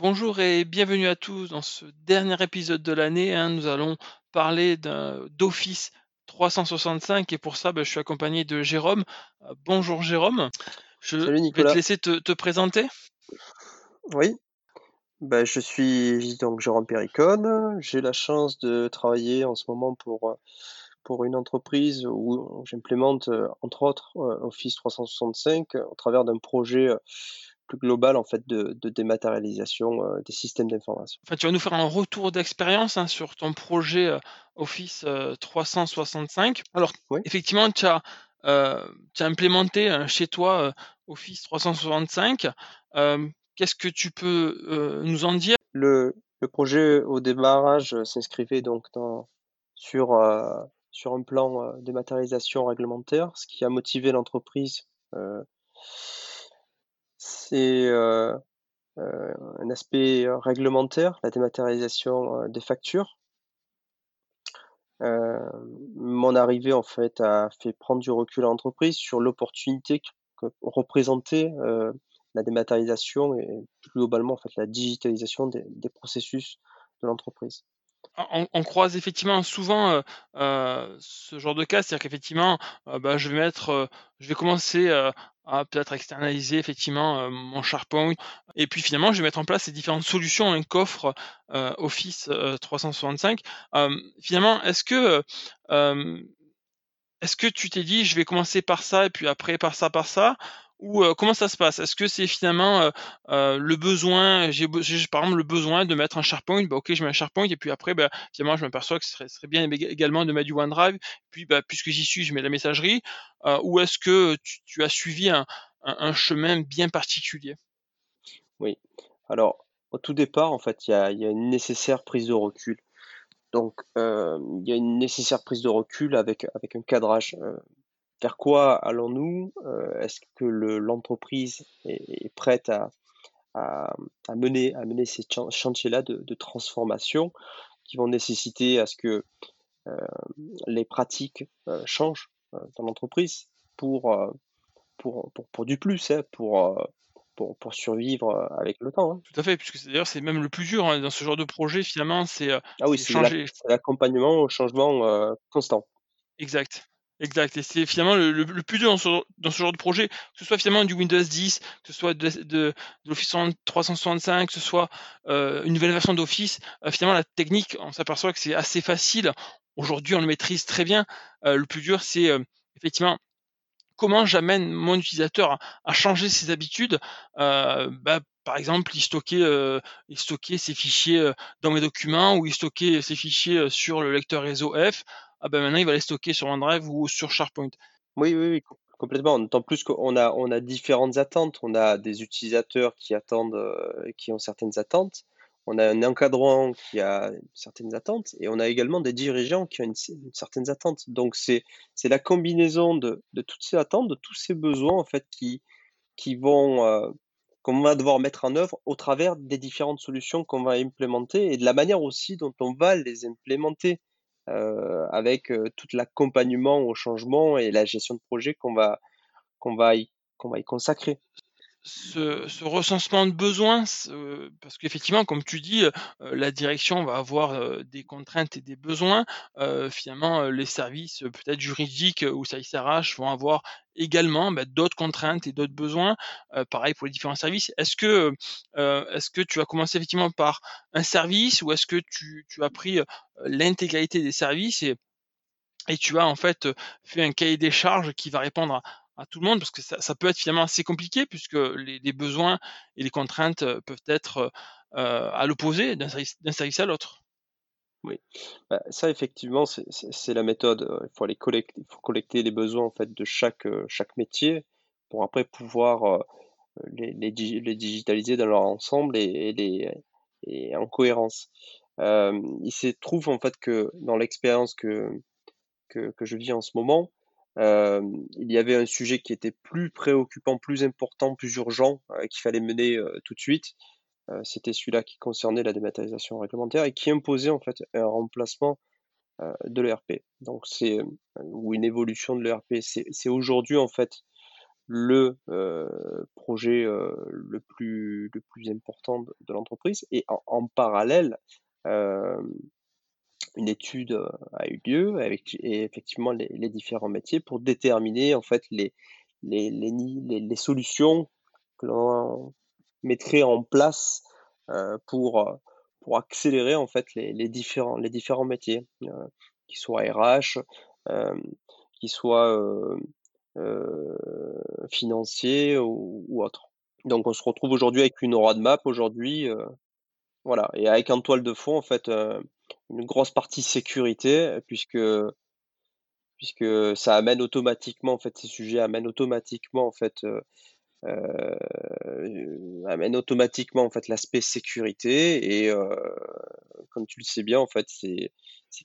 Bonjour et bienvenue à tous dans ce dernier épisode de l'année, hein. Nous allons parler d'Office 365 et pour ça, bah, je suis accompagné de Jérôme. Heu, bonjour Jérôme. Je Salut vais te laisser te te présenter. Oui, bah, je suis donc Jérôme Péricone. J'ai la chance de travailler en ce moment pour, une entreprise où j'implémente, entre autres, heu, Office 365 euh, au travers d'un projet, plus global en fait de de dématérialisation, heu, des systèmes d'information. Enfin, tu vas nous faire un retour d'expérience, hein, sur ton projet, heu, Office, heu, 365. Alors Oui, effectivement, tu as, heu, tu as implémenté, heu, chez toi, Office 365. Hem, qu'est-ce que tu peux, nous en dire? le le projet au démarrage, s'inscrivait donc dans sur, un plan, heu, dématérialisation réglementaire, ce qui a motivé l'entreprise, c'est, heu Heu, un aspect, réglementaire, la dématérialisation, heu, des factures. Mon arrivée, en fait, a fait prendre du recul à l'entreprise sur l'opportunité que représentait, la dématérialisation et plus globalement, en fait, la digitalisation des processus de l'entreprise. On croise effectivement souvent, ce genre de cas. C'est-à-dire qu'effectivement, bah, je vais je vais commencer, peut-être externaliser effectivement, heu, mon SharePoint et puis finalement, je vais mettre en place ces différentes solutions, hein, qu'offre, heu, Office, heu, 365. Hem, finalement, est-ce que, est-ce que tu t'es dit: «Je vais commencer par ça et puis après par ça, par ça» ou, heu, comment ça se passe? Est-ce que c'est finalement, le besoin j'ai par exemple le besoin de mettre un SharePoint, bah, OK, je mets un SharePoint et puis après, bah, finalement je m'aperçois que ce serait bien éga également de mettre du OneDrive, puis, bah, puisque j'y suis, je mets la messagerie, ou est-ce que, tu as suivi un chemin bien particulier? Oui. Alors, au tout départ, en fait, il y a y a une nécessaire prise de recul. Donc, il y a une nécessaire prise de recul avec avec un cadrage, Vers quoi allons-nous? Heu, est-ce que le l'entreprise est est prête à à à mener à mener ces chan chantiers-là de de transformation qui vont nécessiter à ce que, heu, les pratiques, heu, changent, dans l'entreprise pour, heu, pour pour pour du plus, hein, pour, heu, pour pour survivre, avec le temps, hein. Tout à fait, puisque d'ailleurs, c'est même le plus dur, hein, dans ce genre de projet finalement, c'est, Ah oui, l'accompagnement au changement, constant. Exact, exact et c'est finalement le plus dur dans ce genre de projet, que ce soit finalement du Windows 10, que ce soit de l'Office 365, que ce soit, heu, une nouvelle version d'Office, heu, finalement la technique, on s'aperçoit que c'est assez facile. Aujourd'hui, on le maîtrise très bien. Heu, le plus dur, c'est, effectivement comment j'amène mon utilisateur à changer ses habitudes? Bah, par exemple, stocker, heu, y stocker ses fichiers, dans mes documents ou y stocker ses fichiers, sur le lecteur réseau F. Ah bah, maintenant il va les stocker sur OneDrive ou sur SharePoint. Oui, oui, oui, com complètement. D'autant plus qu'on a on a différentes attentes. On a des utilisateurs qui attendent, heu, qui ont certaines attentes. On a un encadrant qui a certaines attentes et on a également des dirigeants qui ont certaines attentes. Donc c'est la combinaison de de toutes ces attentes, de tous ces besoins en fait qui qui vont, heu, qu'on va devoir mettre en œuvre au travers des différentes solutions qu'on va implémenter et de la manière aussi dont on va les implémenter, avec, heu, tout l'accompagnement au changement et la gestion de projet qu'on va qu'on va y qu'on va y consacrer. Ce ce recensement de besoins, ce parce qu'effectivement, comme tu dis, heu, la direction va avoir, heu, des contraintes et des besoins. Heu, finalement, les services, peut-être juridiques, ou services RH vont avoir également, bah, d'autres contraintes et d'autres besoins. Pareil pour les différents services. Est-ce que, est-ce que tu as commencé effectivement par un service ou est-ce que tu as pris, l'intégralité des services et et tu as en fait, fait un cahier des charges qui va répondre à à tout le monde parce que ça peut être finalement assez compliqué puisque les besoins et les contraintes, heu, peuvent être, heu heu, à l'opposé d'un service à l'autre. Oui, bah, ça effectivement, c'est la méthode, il faut aller collecter les besoins en fait de chaque, chaque métier pour après pouvoir, les les digi les digitaliser dans leur ensemble et en cohérence. Il se trouve en fait que dans l'expérience que que je vis en ce moment, hem, il y avait un sujet qui était plus préoccupant, plus important, plus urgent, heu, qu'il fallait mener, heu, tout de suite. C'était celui-là qui concernait la dématérialisation réglementaire et qui imposait en fait un remplacement, de l'ERP. Donc c'est, ou une évolution de l'ERP. C'est c'est aujourd'hui en fait le projet le, plus, le plus important de, l'entreprise. Et en, parallèle, une étude a eu lieu avec effectivement les, différents métiers pour déterminer en fait les, les, les, solutions que l'on mettrait en place pour, pour accélérer en fait les, différents, les différents métiers, euh, qui soient RH, qui soient financiers ou, ou autres. Donc on se retrouve aujourd'hui avec une roadmap aujourd'hui, voilà, et avec en toile de fond en fait une grosse partie sécurité puisque puisque ça amène automatiquement en fait ces sujets amènent automatiquement en fait euh, amène automatiquement en fait l'aspect sécurité. Et euh, comme tu le sais bien en fait c'est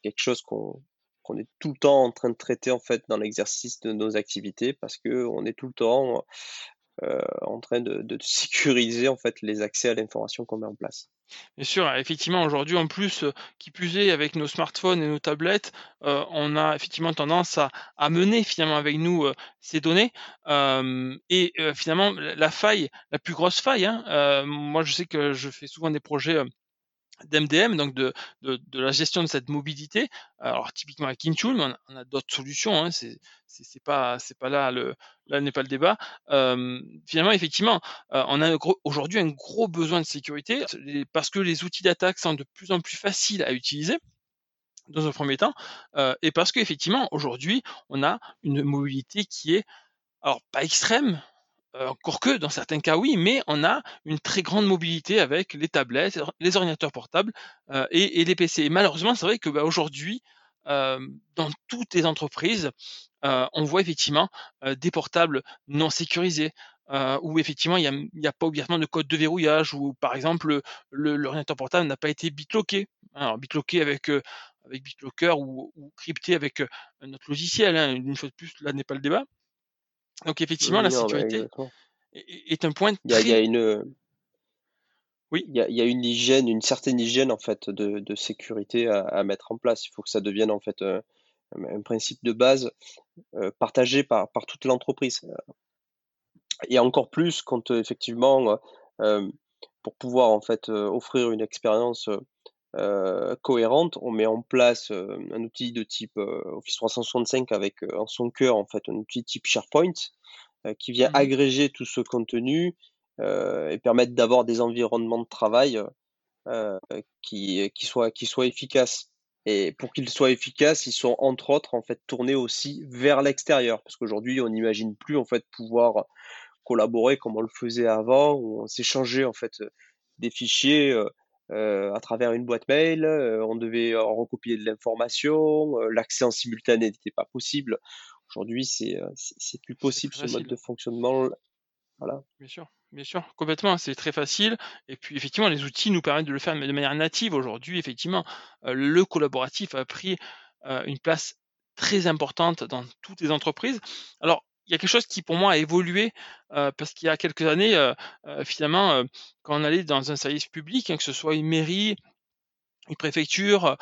quelque chose qu'on qu'on est tout le temps en train de traiter en fait dans l'exercice de nos activités parce que on est tout le temps euh, en train de, sécuriser en fait les accès à l'information qu'on met en place. Bien sûr, effectivement, aujourd'hui, en plus, euh, qui plus est, avec nos smartphones et nos tablettes, euh, on a effectivement tendance à, à, mener finalement avec nous ces données. et finalement, la faille, la plus grosse faille, hein, moi je sais que je fais souvent des projets d'MDM, donc de, de, de, la gestion de cette mobilité. Alors typiquement avec Intune, on a, d'autres solutions. Hein, c'est c'est pas c'est pas là le là n'est pas le débat. Finalement, effectivement, euh, on a aujourd'hui un gros besoin de sécurité parce que les outils d'attaque sont de plus en plus faciles à utiliser dans un premier temps, euh, et parce qu'effectivement aujourd'hui on a une mobilité qui est alors pas extrême, encore que dans certains cas oui, mais on a une très grande mobilité avec les tablettes, les ordinateurs portables euh, et, les PC. Et malheureusement, c'est vrai que bah, aujourd'hui, euh, dans toutes les entreprises, on voit effectivement des portables non sécurisés. où effectivement il n'y a, pas obligatoirement de code de verrouillage, ou par exemple l'ordinateur portable n'a pas été bitlocké. Alors bitlocké avec avec BitLocker ou, crypté avec notre logiciel. Hein. Une fois de plus, là n'est pas le débat. Donc effectivement, la sécurité est, un point Il y a, une, oui. il, y a, une hygiène, une certaine hygiène en fait de, sécurité à, mettre en place. Il faut que ça devienne en fait un, principe de base euh, partagé par, par toute l'entreprise. Et encore plus quand euh, effectivement, euh, pour pouvoir en fait offrir une expérience cohérente, on met en place un outil de type Office 365 avec en son cœur en fait un outil type SharePoint qui vient mmh. agréger tout ce contenu et permettre d'avoir des environnements de travail qui, qui, soient, qui soient efficaces. Et pour qu'ils soient efficaces, ils sont entre autres en fait tournés aussi vers l'extérieur, parce qu'aujourd'hui on n'imagine plus en fait pouvoir collaborer comme on le faisait avant, où on s'échangeait en fait des fichiers euh, à travers une boîte mail, euh, on devait recopier de l'information, euh, l'accès en simultané n'était pas possible. Aujourd'hui, c'est c'est plus possible ce mode de fonctionnement. Voilà. Bien sûr, bien sûr, complètement, c'est très facile. Et puis effectivement, les outils nous permettent de le faire de manière native. Aujourd'hui, effectivement, le collaboratif a pris une place très importante dans toutes les entreprises. Alors, il y a quelque chose qui pour moi a évolué parce qu'il y a quelques années, finalement, quand on allait dans un service public, hein, que ce soit une mairie, une préfecture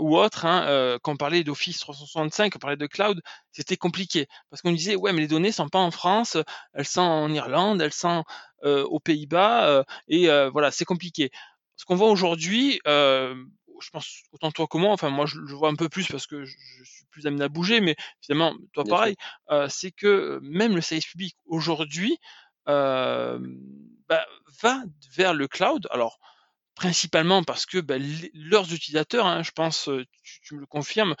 ou autre, hein, quand on parlait d'Office 365, quand on parlait de cloud, c'était compliqué parce qu'on disait ouais mais les données sont pas en France, elles sont en Irlande, elles sont aux Pays-Bas et voilà c'est compliqué. Ce qu'on voit aujourd'hui, je pense autant toi que moi, enfin moi je le vois un peu plus parce que je, suis plus amené à bouger, mais finalement toi pareil, euh, c'est que même le service public aujourd'hui euh, bah, va vers le cloud. Alors principalement parce que bah, leurs utilisateurs, hein, je pense, tu, me le confirmes,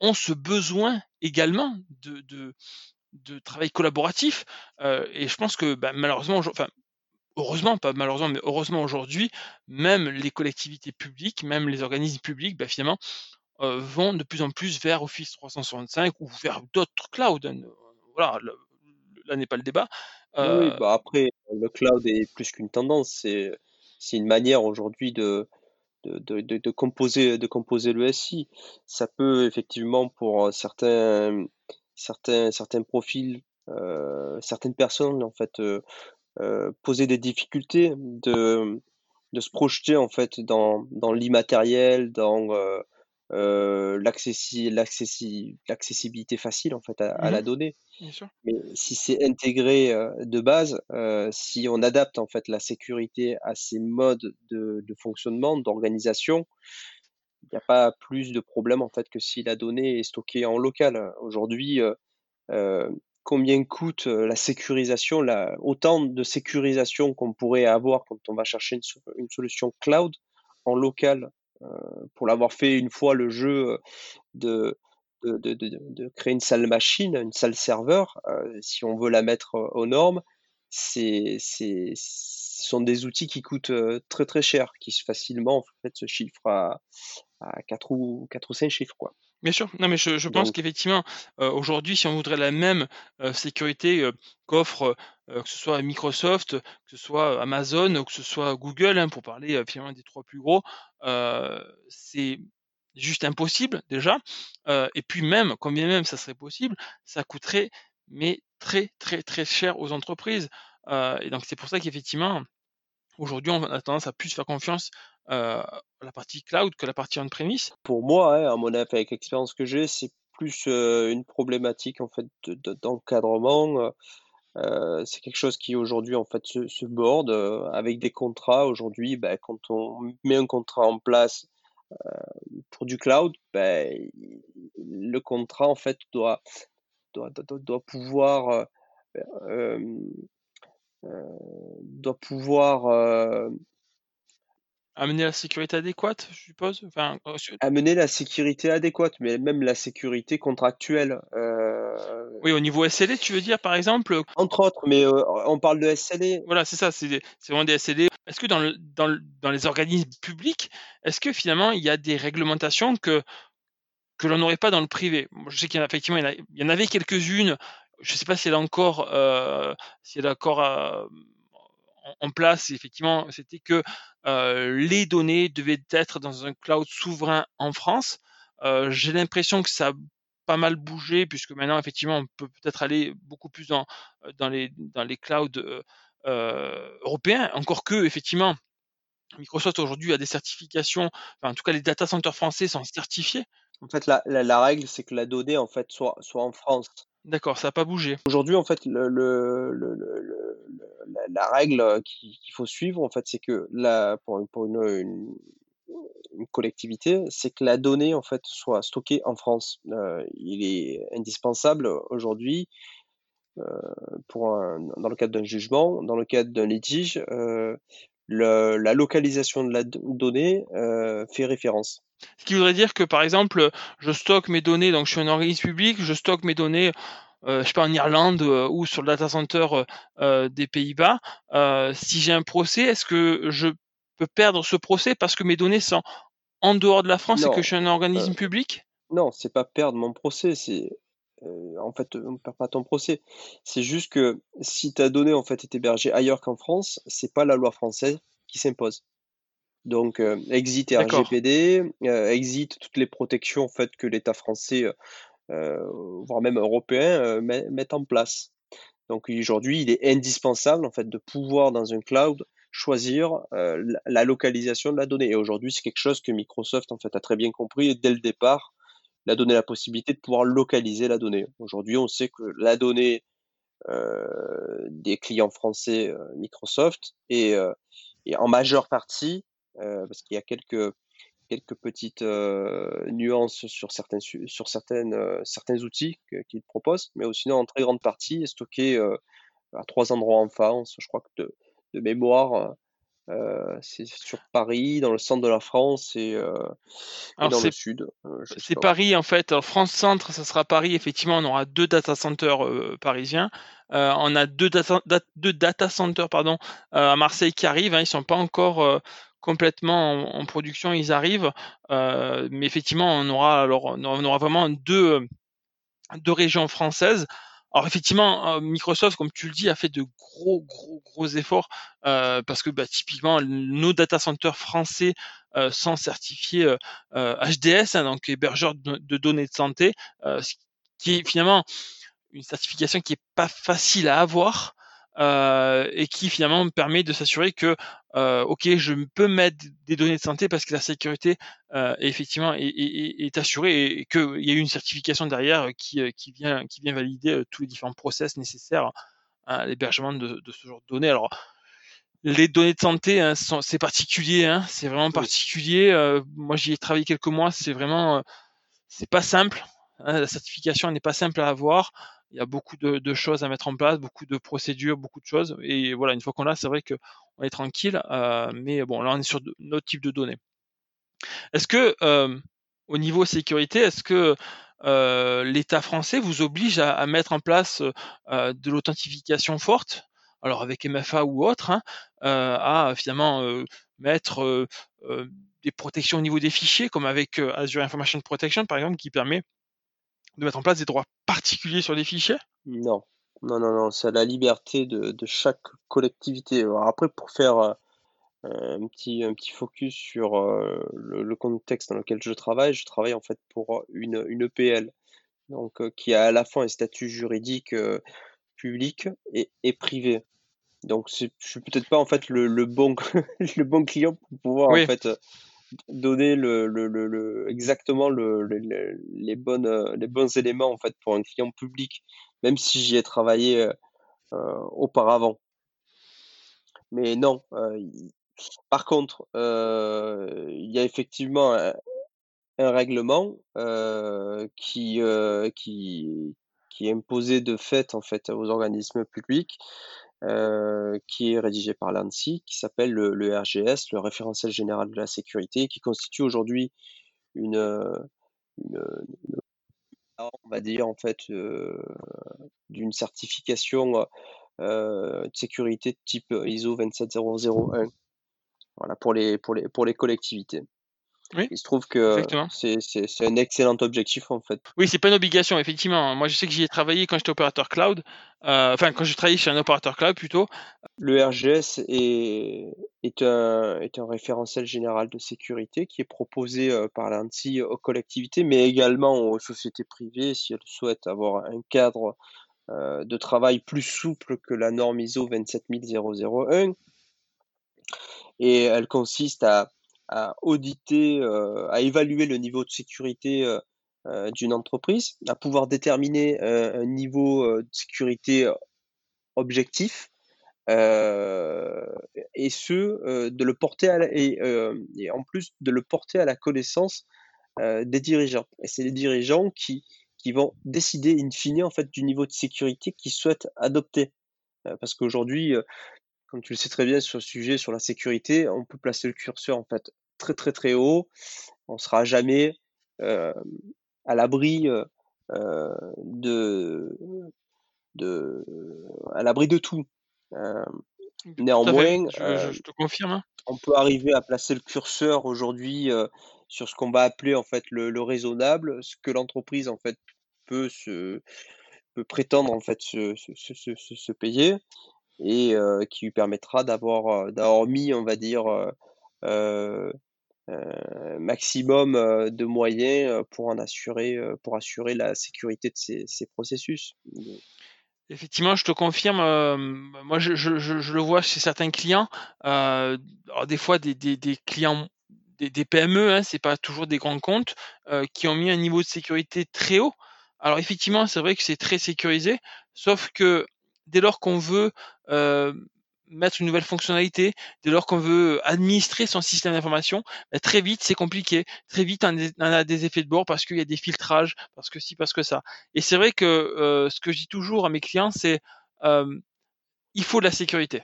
ont ce besoin également de, de, de travail collaboratif. et je pense que bah, malheureusement, enfin heureusement, pas malheureusement, mais heureusement aujourd'hui, même les collectivités publiques, même les organismes publics, bah, finalement, euh, vont de plus en plus vers Office 365 ou vers d'autres clouds. Hein, voilà, là n'est pas le débat. Oui, euh, bah après, le cloud est plus qu'une tendance, c'est, c'est une manière aujourd'hui de, de, de, de, composer, de composer le SI. Ça peut effectivement pour certains, certains, certains profils, euh, certaines personnes en fait euh, poser des difficultés, de, de se projeter en fait dans, dans l'immatériel, dans, euh, l'accessibilité facile en fait à, la Mmh donnée. Bien sûr. Mais si c'est intégré de base, si on adapte en fait la sécurité à ces modes de, de fonctionnement, d'organisation, il n'y a pas plus de problème en fait que si la donnée est stockée en local. Aujourd'hui, combien coûte la sécurisation, autant de sécurisation qu'on pourrait avoir quand on va chercher une, solution cloud en local pour l'avoir fait une fois le jeu de, de, créer une salle machine, une salle serveur, si on veut la mettre aux normes, ce sont des outils qui coûtent très très cher, qui facilement se chiffrent à, à 4 ou 4 ou 5 chiffres. Bien sûr, non mais je, je pense qu'effectivement, aujourd'hui, si on voudrait la même sécurité qu'offre, que ce soit Microsoft, que ce soit Amazon, ou que ce soit Google, hein, pour parler finalement des trois plus gros, c'est juste impossible déjà. et puis même, quand bien même ça serait possible, ça coûterait mais très très très cher aux entreprises. et donc c'est pour ça qu'effectivement, aujourd'hui, on a tendance à plus faire confiance la partie cloud que la partie on-premise Pour moi, hein, à mon avis, avec l'expérience que j'ai, c'est plus une problématique en fait d'encadrement. Euh, c'est quelque chose qui aujourd'hui en fait se, se borde avec des contrats. Aujourd'hui, ben, quand on met un contrat en place pour du cloud, ben, le contrat en fait doit doit, doit, doit pouvoir doit pouvoir Amener la sécurité adéquate, je suppose? Enfin, euh, Amener la sécurité adéquate, mais même la sécurité contractuelle. Euh, oui, au niveau SLA, tu veux dire, par exemple? Entre autres, mais euh, on parle de SLA. Voilà, c'est ça, c'est vraiment des SLA. Est-ce que dans le dans dans les organismes publics, est-ce que finalement il y a des réglementations que que l'on n'aurait pas dans le privé? je sais qu'il y en a effectivement, il y en avait quelques-unes, je ne sais pas si elle a encore, a encore, en place, effectivement, c'était que les données devaient être dans un cloud souverain en France. J'ai l'impression que ça a pas mal bougé, puisque maintenant, effectivement, on peut peut-être aller beaucoup plus dans, dans, les, dans les clouds européens, encore que, effectivement, Microsoft aujourd'hui a des certifications, en tout cas les data centers français sont certifiés. En fait, la, la, règle, c'est que la donnée en fait soit, soit en France. D'accord, ça n'a pas bougé. Aujourd'hui, en fait, le, le, la, règle qu'il faut suivre, en fait, c'est que la, pour, une, collectivité, c'est que la donnée, en fait, soit stockée en France. Euh, il est indispensable aujourd'hui, euh, pour dans le cadre d'un jugement, dans le cadre d'un litige, euh, le, la localisation de la donnée euh, fait référence. Ce qui voudrait dire que, par exemple, je stocke mes données, donc je suis un organisme public, je stocke mes données, euh, je sais pas, en Irlande euh, ou sur le data center euh, des Pays-Bas. si j'ai un procès, est-ce que je peux perdre ce procès parce que mes données sont en dehors de la France et que je suis un organisme public? Non, c'est pas perdre mon procès, c'est en fait, on ne perd pas ton procès. C'est juste que si ta donnée en fait est hébergée ailleurs qu'en France, c'est pas la loi française qui s'impose. Donc, exit RGPD, exit toutes les protections en fait que l'État français, voire même européen, met, en place. Donc aujourd'hui, il est indispensable en fait de pouvoir dans un cloud choisir la localisation de la donnée. Et aujourd'hui, c'est quelque chose que Microsoft en fait a très bien compris dès le départ, il a donné la possibilité de pouvoir localiser la donnée. Aujourd'hui, on sait que la donnée des clients français Microsoft est, est en majeure partie euh, parce qu'il y a quelques quelques petites euh, nuances sur certains sur certaines euh, certains outils qu'ils proposent, mais sinon en très grande partie stocké à trois endroits en France. Je crois que de, de mémoire, euh, c'est sur Paris, dans le centre de la France et, euh, et dans le sud. Euh, c'est Paris en fait. En France Centre, ça sera Paris. Effectivement, on aura deux data centers parisiens. on a deux data, deux data centers pardon, à Marseille qui arrivent. Hein, ils sont pas encore complètement en, production, ils arrivent. mais effectivement, on aura alors on aura vraiment deux deux régions françaises. Alors effectivement, euh, Microsoft, comme tu le dis, a fait de gros, gros, gros efforts euh, parce que bah, typiquement, nos data centers français euh, sont certifiés HDS, hein, donc hébergeurs de, données de santé, ce qui est finalement une certification qui est pas facile à avoir. Et qui finalement permet de s'assurer que ok je peux mettre des données de santé parce que la sécurité effectivement est, assurée et, qu'il y a une certification derrière qui, qui vient qui vient valider tous les différents process nécessaires à l'hébergement de, ce genre de données. Alors les données de santé, hein, c'est particulier, hein, c'est vraiment particulier. moi, j'y ai travaillé quelques mois, c'est vraiment, c'est pas simple. Hein, la certification n'est pas simple à avoir. Il y a beaucoup de, choses à mettre en place, beaucoup de procédures, beaucoup de choses. Et voilà, une fois qu'on l'a, c'est vrai qu'on est tranquille. Euh, mais bon, là, on est sur notre type de données. Est-ce que, euh, au niveau sécurité, est-ce que euh, l'État français vous oblige à, mettre en place de l'authentification forte, alors avec MFA ou autre, hein, à finalement mettre des protections au niveau des fichiers, comme avec Azure Information Protection, par exemple, qui permet de mettre en place des droits particuliers sur les fichiers? Non, non, non, non, c'est la liberté de, chaque collectivité. après, pour faire euh, un, petit, un petit focus sur euh, le, contexte dans lequel je travaille, je travaille en fait pour une, une EPL, donc euh, qui a à la fois un statut juridique public et, et privé. Donc, je suis peut-être pas en fait le, le bon le bon client pour pouvoir en fait donner exactement le, les, bons éléments en fait pour un client public, même si j'y ai travaillé euh, euh auparavant. Mais non. Euh, par contre, il y a effectivement un, un règlement qui, qui, qui est imposé de fait en fait aux organismes publics euh, qui est rédigé par l'ANSI, qui s'appelle le, RGS, le référentiel général de la sécurité, qui constitue aujourd'hui une, une, on va dire en fait, euh, d'une certification euh, de sécurité type ISO 27001. Voilà pour les pour les pour les collectivités. Oui, Il se trouve que c'est un excellent objectif en fait. Oui, c'est pas une obligation, effectivement. Moi, je sais que j'y ai travaillé quand j'étais opérateur cloud, euh, enfin quand je travaillais chez un opérateur cloud plutôt. Le RGS est, est, un, est un référentiel général de sécurité qui est proposé euh, par l'ANSI aux collectivités, mais également aux sociétés privées si elles souhaitent avoir un cadre euh, de travail plus souple que la norme ISO 27001. Et elle consiste à à auditer, euh, à évaluer le niveau de sécurité euh, euh, d'une entreprise, à pouvoir déterminer un niveau de sécurité objectif, et ce, de le porter à et, et, en plus de le porter à la connaissance des dirigeants. Et c'est les dirigeants qui, qui vont décider in fine en fait du niveau de sécurité qu'ils souhaitent adopter. parce qu'aujourd'hui, comme tu le sais très bien sur le sujet, sur la sécurité, on peut placer le curseur en fait très très très haut. On sera jamais euh, à l'abri euh, euh, de, de, à l'abri de tout. néanmoins, je, te confirme. Hein. On peut arriver à placer le curseur aujourd'hui sur ce qu'on va appeler en fait le, raisonnable, ce que l'entreprise en fait peut se peut prétendre en fait se, se, se, se payer et qui lui permettra d'avoir d'avoir mis on va dire euh, maximum de moyens pour en assurer pour assurer la sécurité de ces, ces processus. Effectivement, je te confirme. moi, je, le vois chez certains clients. Euh, des fois, des, clients, des, PME, hein, c'est pas toujours des grands comptes, euh, qui ont mis un niveau de sécurité très haut. Alors effectivement, c'est vrai que c'est très sécurisé, sauf que dès lors qu'on veut euh, mettre une nouvelle fonctionnalité, dès lors qu'on veut administrer son système d'information, bah, très vite c'est compliqué. Très vite on a des effets de bord parce qu'il y a des filtrages, parce que si, parce que ça. Et c'est vrai que euh, ce que je dis toujours à mes clients, c'est euh, il faut de la sécurité.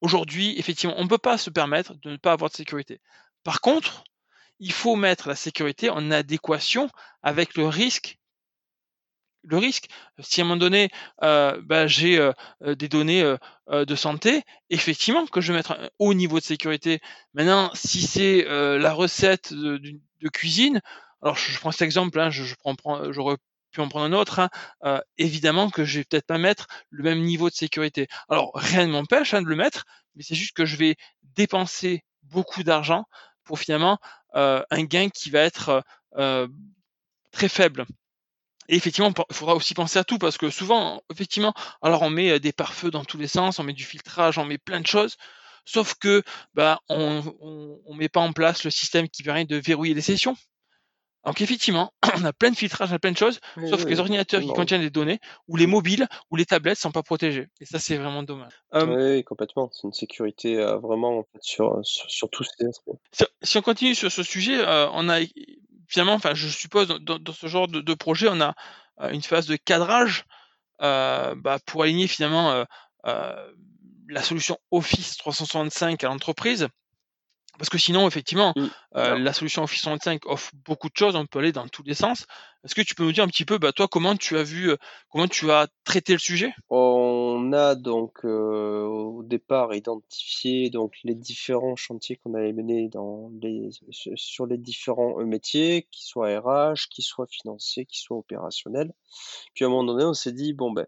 Aujourd'hui, effectivement, on ne peut pas se permettre de ne pas avoir de sécurité. Par contre, il faut mettre la sécurité en adéquation avec le risque le risque. Si à un moment donné, euh, bah, j'ai euh, euh, des données de santé, effectivement que je vais mettre un haut niveau de sécurité. Maintenant, si c'est la recette de, cuisine, alors je, prends cet exemple, hein, je, prends, j'aurais pu en prendre un autre, hein, évidemment que je vais peut-être pas mettre le même niveau de sécurité. Alors rien ne m'empêche hein, de le mettre, mais c'est juste que je vais dépenser beaucoup d'argent pour finalement un gain qui va être très faible. Et effectivement, il faudra aussi penser à tout parce que souvent, effectivement, alors on met, heu, des pare-feux dans tous les sens, on met du filtrage, on met plein de choses, sauf que, bah, on on met pas en place le système qui permet de verrouiller les sessions. Donc effectivement, on a plein de filtrages, on a plein de choses, Oui, sauf que les oui, ordinateurs qui contiennent des données ou les mobiles ou les tablettes sont pas protégés et ça, c'est vraiment dommage. Oui, Hem, oui, complètement. C'est une sécurité, heu, vraiment, en fait, sur, sur sur tous ces aspects. si si on continue sur ce sujet, on a finalement, enfin, je suppose dans ce genre de projet, on a, heu, une phase de cadrage heu, bah, pour aligner finalement, heu, la solution Office 365 à l'entreprise. Parce que sinon effectivement, Mmh. Alors la solution Office 365 offre beaucoup de choses, on peut aller dans tous les sens. Est-ce que tu peux nous dire un petit peu, bah, toi, comment tu as vu, heu, comment tu as traité le sujet? On a donc, heu, au départ identifié donc les différents chantiers qu'on allait mener dans les su sur les différents, heu, métiers, qu'ils soient RH, qu'ils soient financiers, qu'ils soient opérationnels. Puis à un moment donné, on s'est dit: «Bon, ben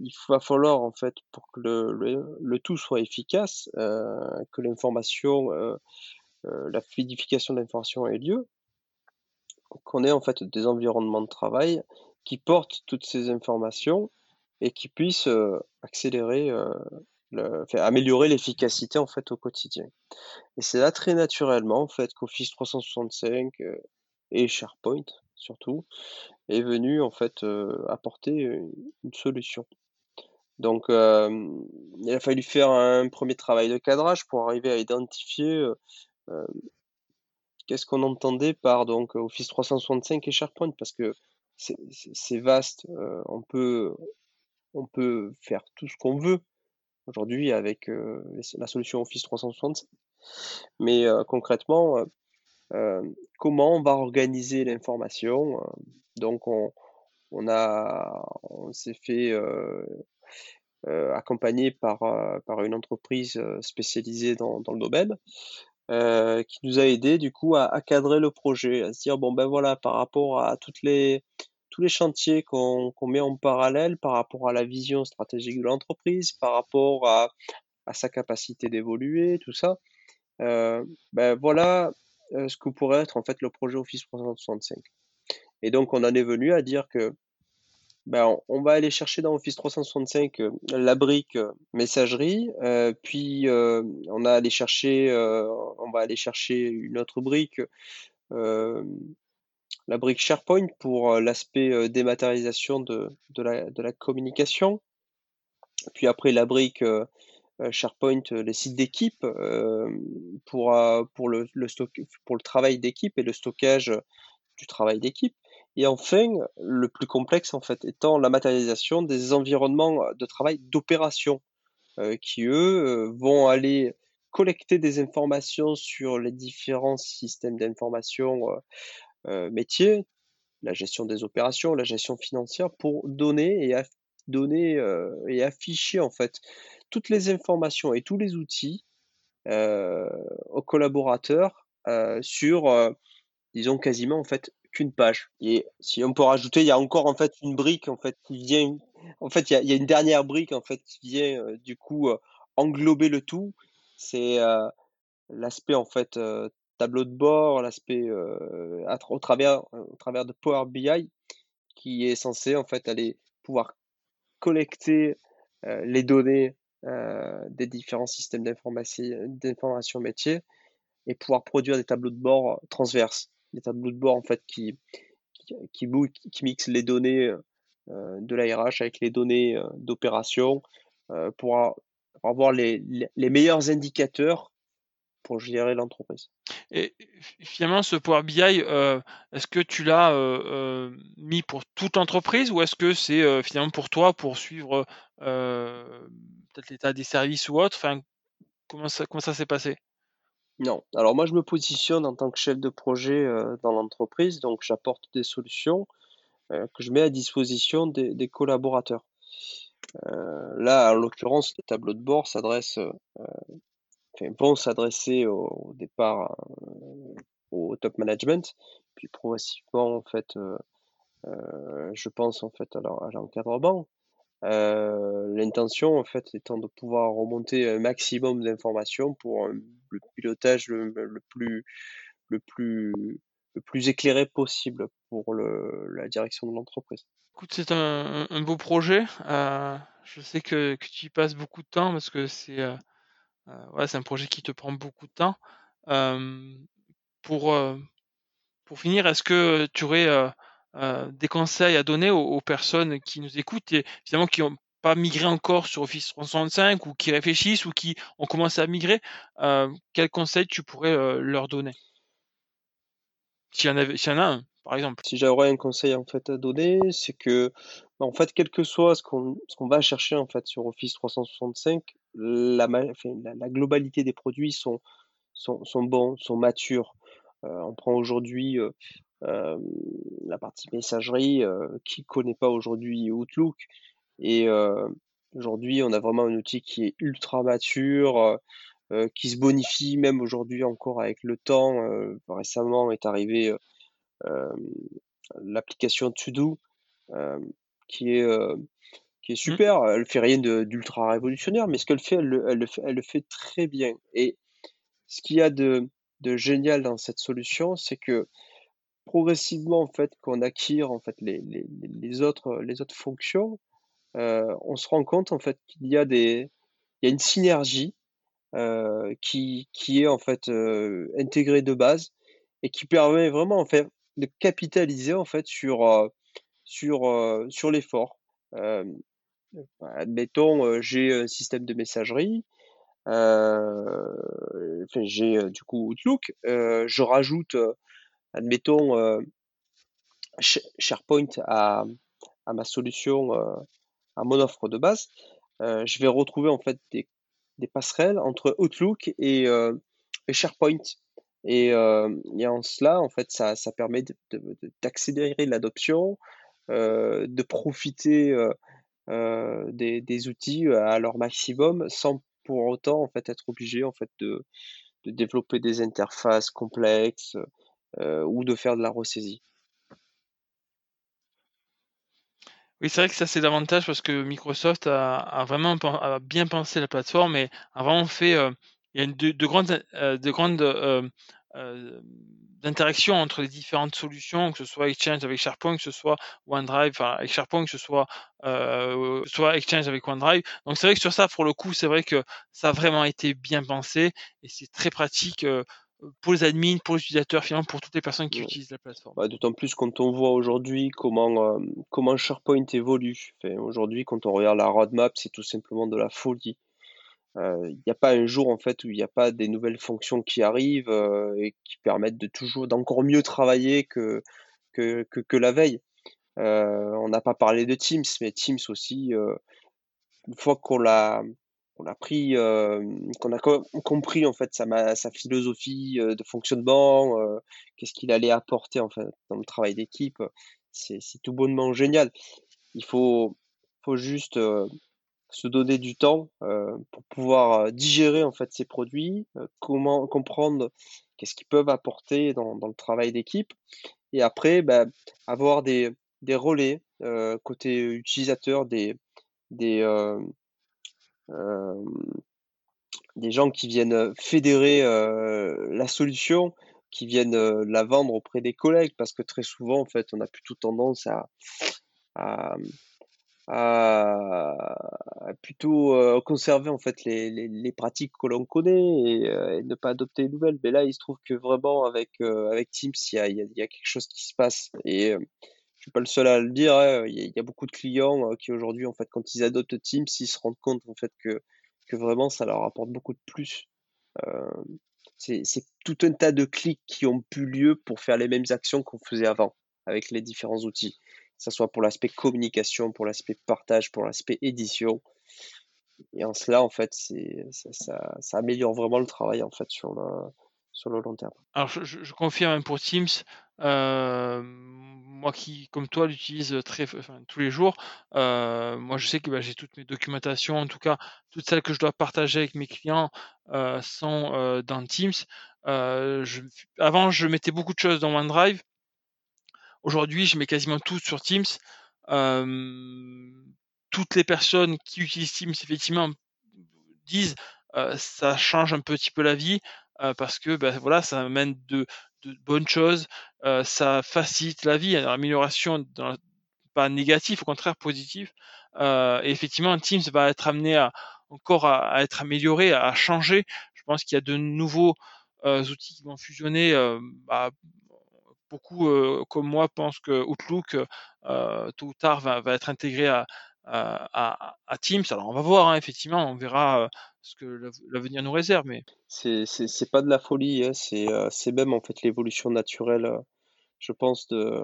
il va falloir en fait pour que le le le tout soit efficace, heu, que l'information, la fluidification de l'information ait lieu, qu'on ait en fait des environnements de travail qui portent toutes ces informations et qui puissent, heu, accélérer, enfin améliorer l'efficacité en fait au quotidien. Et c'est là très naturellement en fait qu'Office 365, heu, et SharePoint surtout, est venu en fait, apporter, une solution. Donc il a fallu faire un premier travail de cadrage pour arriver à identifier, qu'est-ce qu'on entendait par donc Office 365 et SharePoint? Parce que c'est vaste, heu, on peut on peut faire tout ce qu'on veut aujourd'hui avec, heu, la solution Office 365. Mais concrètement, comment on va organiser l'information? Donc on on on s'est fait, accompagner par, par une entreprise, spécialisée dans dans le domaine, heu, qui nous a aidés du coup à à cadrer le projet, à se dire: «Bon, ben, voilà, par rapport à toutes les tous les chantiers qu'on qu'on met en parallèle, par rapport à la vision stratégique de l'entreprise, par rapport à à sa capacité d'évoluer, tout ça, heu, bah, voilà, heu, ce que pourrait être en fait le projet Office 365». Et donc on en est venu à dire que, ben, on va aller chercher dans Office 365, heu, la brique, heu, messagerie, heu, puis, on va aller chercher une autre brique, la brique SharePoint pour, l'aspect, dématérialisation de la communication. Puis après la brique, SharePoint, les sites d'équipe, pour le travail d'équipe et le stockage, du travail d'équipe et enfin, le plus complexe, en fait, étant la matérialisation des environnements, de travail d'opération, heu, qui eux, heu, vont aller collecter des informations sur les différents systèmes d'information, heu, métiers, la gestion des opérations, la gestion financière pour donner et donner, et afficher, en fait, toutes les informations et tous les outils, aux collaborateurs, sur, Disons quasiment en fait qu'une page et si on peut rajouter, il y a encore en fait une brique en fait qui vient en fait il y a une dernière brique en fait qui vient, heu, du coup, heu, englober le tout. C'est, heu, l'aspect en fait, tableau de bord, l'aspect, au travers, au travers de Power BI qui est censé en fait aller pouvoir collecter, les données, des différents systèmes d'information métier et pouvoir produire des tableaux de bord transverses. Des tableaux de bord en fait qui qui qui mixent les données, heu, de la RH avec les données, heu, d'opération, heu, pour avoir les les les meilleurs indicateurs pour gérer l'entreprise. Et fi finalement ce Power BI, est-ce que tu l'as, mis pour toute l'entreprise ou est-ce que c'est, finalement pour toi, pour suivre, peut-être l'état des services ou autre? Enfin, comment ça comment ça s'est passé? Non, alors moi je me positionne en tant que chef de projet, heu, dans l'entreprise, donc j'apporte des solutions, heu, que je mets à disposition des collaborateurs. Heu, là, en l'occurrence, le tableau de bord s'adresse, vont s'adresser au départ, au top management, puis progressivement en fait, je pense en fait à l'encadrement. Heu, l'intention en fait étant de pouvoir remonter un maximum d'informations pour, heu, le pilotage le plus le plus le plus éclairé possible pour le la direction de l'entreprise. C'est un beau projet, heu, je sais que tu y passes beaucoup de temps parce que c'est, heu, ouais, un projet qui te prend beaucoup de temps. Pour, pour finir, est-ce que tu aurais, heu, des conseils à donner aux personnes qui nous écoutent et finalement qui ont pas migré encore sur Office 365 ou qui réfléchissent ou qui ont commencé à migrer? Heu, quels conseils tu pourrais, heu, leur donner? S'il y en a un, par exemple. Si j'aurais un conseil en fait à donner, c'est que, bah, en fait, quel que soit ce qu'on va chercher en fait sur Office 365, la globalité des produits sont bons, sont matures. On prend aujourd'hui, hem, la partie messagerie, heu, qui connaît pas aujourd'hui Outlook? Et heu, aujourd'hui, on a vraiment un outil qui est ultra mature, qui se bonifie même aujourd'hui encore avec le temps. Récemment est arrivé, l'application To Do, qui est, qui est Mmh. super. Elle fait rien d'ultra révolutionnaire, mais ce qu'elle fait, elle le elle le fait elle le fait très bien. Et ce qu'il y a de de génial dans cette solution, c'est que progressivement, en fait, qu'on acquiert en fait les les les autres, les autres fonctions, heu, on se rend compte en fait qu'il y a des il y a une synergie, heu, qui qui est en fait, intégrée de base et qui permet vraiment en fait de capitaliser en fait sur, sur, sur l'effort. Hem, admettons, j'ai un système de messagerie, j'ai, du coup Outlook, je rajoute, admettons, heu, Sh SharePoint à ma solution, heu, à mon offre de base, heu, je vais retrouver en fait des passerelles entre Outlook et et SharePoint. Et en cela, en fait, ça ça permet d'accélérer l'adoption, de profiter, des outils, à leur maximum sans pour autant, en fait, être obligé, en fait, de de développer des interfaces complexes, ou de faire de la ressaisie. Oui, c'est vrai que ça, c'est l'avantage parce que Microsoft a vraiment bien pensé la plateforme et a vraiment fait, heu, il y a une de de grandes de grandes, hem, interactions entre les différentes solutions, que ce soit Exchange avec SharePoint, que ce soit OneDrive, enfin avec SharePoint, que ce soit, soit Exchange avec OneDrive. Donc c'est vrai que sur ça, pour le coup, c'est vrai que ça a vraiment été bien pensé et c'est très pratique, pour les admins, pour les utilisateurs, finalement pour toutes les personnes qui utilisent la plateforme. Bah, d'autant plus quand on voit aujourd'hui comment, hem, comment SharePoint évolue. Enfin, aujourd'hui, quand on regarde la roadmap, c'est tout simplement de la folie. Heu, il n'y a pas un jour, en fait, où il n'y a pas des nouvelles fonctions qui arrivent, et qui permettent de toujours d'encore mieux travailler que que que que la veille. On n'a pas parlé de Teams, mais Teams aussi, une fois qu'on l'a qu'on a pris, hem, qu'on a com compris en fait sa sa philosophie, heu, de fonctionnement, heu, qu'est-ce qu'il allait apporter en fait dans le travail d'équipe, c'est tout bonnement génial. Il faut faut juste, se donner du temps, pour pouvoir, digérer en fait ces produits, comment comprendre qu'est-ce qu'ils peuvent apporter dans dans le travail d'équipe et après, bah, avoir des des relais, côté utilisateur, des des, des gens qui viennent, fédérer, la solution, qui viennent, la vendre auprès des collègues. Parce que très souvent, en fait, on a plutôt tendance à à, à plutôt, conserver en fait les les pratiques que l'on connaît et ne pas adopter les nouvelles. Mais là, il se trouve que vraiment avec, avec Teams, il y a il y a quelque chose qui se passe et suis pas le seul à le dire, hein, il y a beaucoup de clients, heu, qui aujourd'hui, en fait, quand ils adoptent Teams, ils se rendent compte, en fait, que que vraiment ça leur apporte beaucoup de plus. Hem, c'est tout un tas de clics qui ont plus lieu pour faire les mêmes actions qu'on faisait avant, avec les différents outils. Que ça soit pour l'aspect communication, pour l'aspect partage, pour l'aspect édition et en cela, en fait, ça ça ça améliore vraiment le travail, en fait, sur sur le long terme. Alors je confirme, pour Teams, hem, moi qui, comme toi, l'utilise, très enfin tous les jours, heu, moi je sais que, bah, j'ai toutes mes documentations, en tout cas toutes celles que je dois partager avec mes clients, heu, sont, dans Teams. Avant je mettais beaucoup de choses dans OneDrive. Aujourd'hui, je mets quasiment tout sur Teams. Toutes les personnes qui utilisent Teams effectivement disent, ça change un petit peu la vie. Parce que, bah, voilà, ça amène de bonnes choses, ça facilite la vie, l'amélioration dans pas négatif, au contraire positif. et effectivement, Teams va être amené à encore à, être amélioré, à changer. Je pense qu'il y a de nouveaux outils qui vont fusionner. Bah, beaucoup comme moi pensent que Outlook tôt ou tard va être intégré à, à, à, Teams. Alors on va voir, hein, effectivement, on verra ce que l'avenir nous réserve. Mais c'est pas de la folie, hein, c'est même en fait l'évolution naturelle, je pense, de,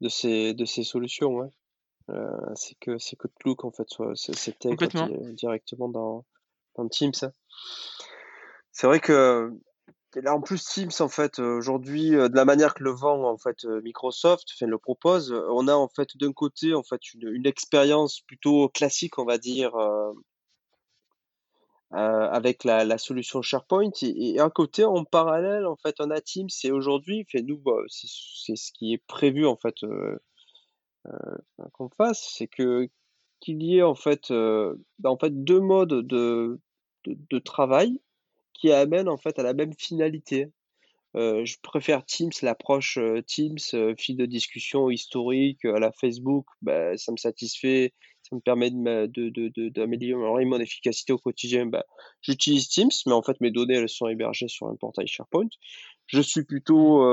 de, ces, de ces solutions. c'est que c'est que Outlook en fait c'était directement dans, dans Teams. Hein. C'est vrai que là, en plus, Teams, en fait, aujourd'hui, euh, de la manière que le vend, en fait, euh, Microsoft, le propose, euh, on a, en fait, d'un côté, en fait, une, expérience plutôt classique, on va dire, euh, avec la, solution SharePoint. Et, à côté, en parallèle, en fait, on a Teams. Et aujourd'hui, nous, bah, c'est ce qui est prévu, en fait, euh, qu'on fasse, c'est que qu'il y ait, en fait, bah, en fait, deux modes de, de, de travail qui amène en fait à la même finalité. Euh, je préfère Teams, l'approche euh, Teams, euh, fil de discussion historique à la Facebook, bah, ça me satisfait, ça me permet d'améliorer de, mon efficacité au quotidien. Bah, J'utilise Teams, mais en fait mes données elles sont hébergées sur un portail SharePoint. Je suis plutôt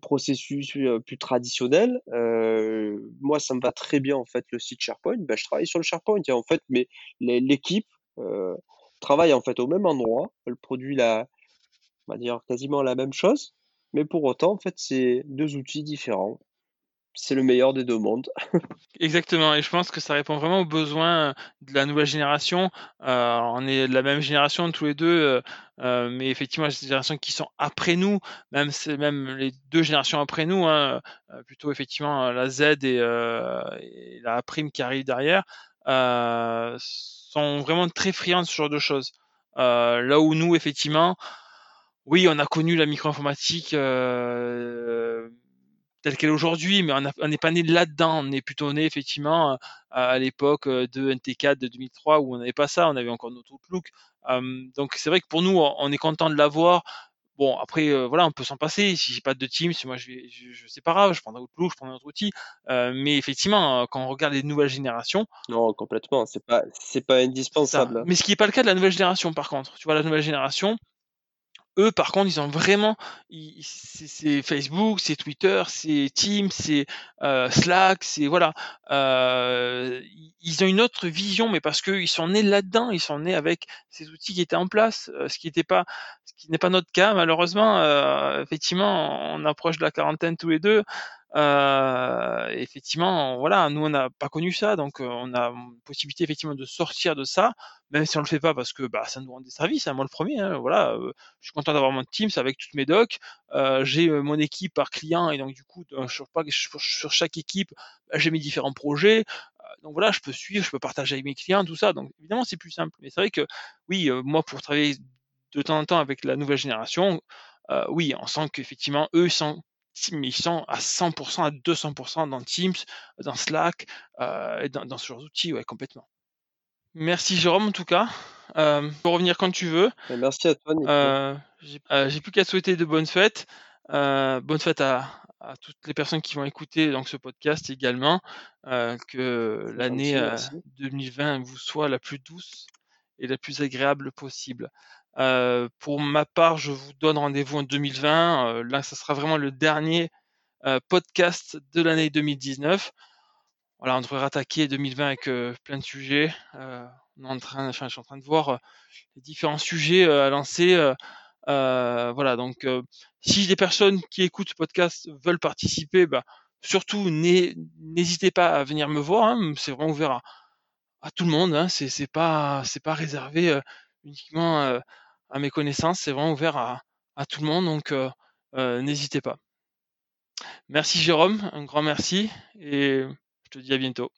processus euh, plus traditionnel. Euh, moi, ça me va très bien en fait le site SharePoint. Ben, je travaille sur le SharePoint en fait, mais l'équipe travaille en fait au même endroit. Elle produit la, on va dire quasiment la même chose, mais pour autant, en fait, c'est deux outils différents c'est le meilleur des deux mondes. Exactement, et je pense que ça répond vraiment aux besoins de la nouvelle génération. Euh, on est de la même génération tous les deux, euh, euh, mais effectivement, les générations qui sont après nous, même même les deux générations après nous, hein, plutôt effectivement la Z et, et, la prime qui arrive derrière, sont vraiment très friands de ce genre de choses. là où nous, effectivement, oui, on a connu la micro-informatique telle qu'elle est aujourd'hui, mais on n'est pas né là-dedans. On est plutôt né effectivement euh, à, l'époque euh, de NT4 de 2003 où on n'avait pas ça, on avait encore notre Outlook. donc c'est vrai que pour nous, on est content de l'avoir. Bon, après, euh, voilà, on peut s'en passer. Si j'ai pas de Teams, moi, je vais, je, sais pas grave, je prendrai Outlook, je prendrai un autre outil. mais effectivement, quand on regarde les nouvelles générations, non, complètement, c'est pas, c'est pas indispensable. Mais ce qui n'est pas le cas de la nouvelle génération, par contre. Tu vois, la nouvelle génération, eux, par contre, ils ont vraiment, c'est Facebook, c'est Twitter, c'est Teams, c'est euh, Slack, c'est voilà, euh, ils ont une autre vision, mais parce qu'ils sont nés là-dedans, ils sont nés avec ces outils qui étaient en place, euh, ce qui pas, ce qui n'est pas notre cas malheureusement. effectivement, on approche de la quarantaine tous les deux. Euh, effectivement, voilà, nous on n'a pas connu ça, donc on a possibilité effectivement de sortir de ça, même si on le fait pas parce que bah, ça nous rend des services. Hein, moi le premier, hein, voilà, je suis content d'avoir mon Teams avec toutes mes docs. j'ai mon équipe par client et donc du coup sur, sur chaque équipe, bah, j'ai mes différents projets. donc voilà, je peux suivre, je peux partager avec mes clients, tout ça. Donc évidemment c'est plus simple. Mais c'est vrai que oui, moi pour travailler de temps en temps avec la nouvelle génération, oui, on sent qu'effectivement eux sont mais ils sont à 100%, à 200% dans Teams, dans Slack, euh, et dans, ce genre d'outils, ouais, complètement. Merci Jérôme en tout cas. Euh, pour revenir quand tu veux. Merci à toi. Euh, j'ai plus qu'à souhaiter de bonnes fêtes. bonnes fêtes à, toutes les personnes qui vont écouter donc ce podcast également. que l'année 2020 vous soit la plus douce et la plus agréable possible. Euh, pour ma part, je vous donne rendez-vous en 2020. Euh, là, ce sera vraiment le dernier euh, podcast de l'année 2019. Voilà, on devrait rattaquer 2020 avec plein de sujets. je suis en train de voir les différents sujets à lancer. voilà, donc si des personnes qui écoutent ce podcast veulent participer, bah, surtout n'hésitez pas à venir me voir. Hein. c'est vraiment ouvert à, tout le monde. Hein, c'est pas pas réservé uniquement à mes connaissances, c'est vraiment ouvert à, tout le monde, donc euh, euh, n'hésitez pas. Merci Jérôme, un grand merci et je te dis à bientôt.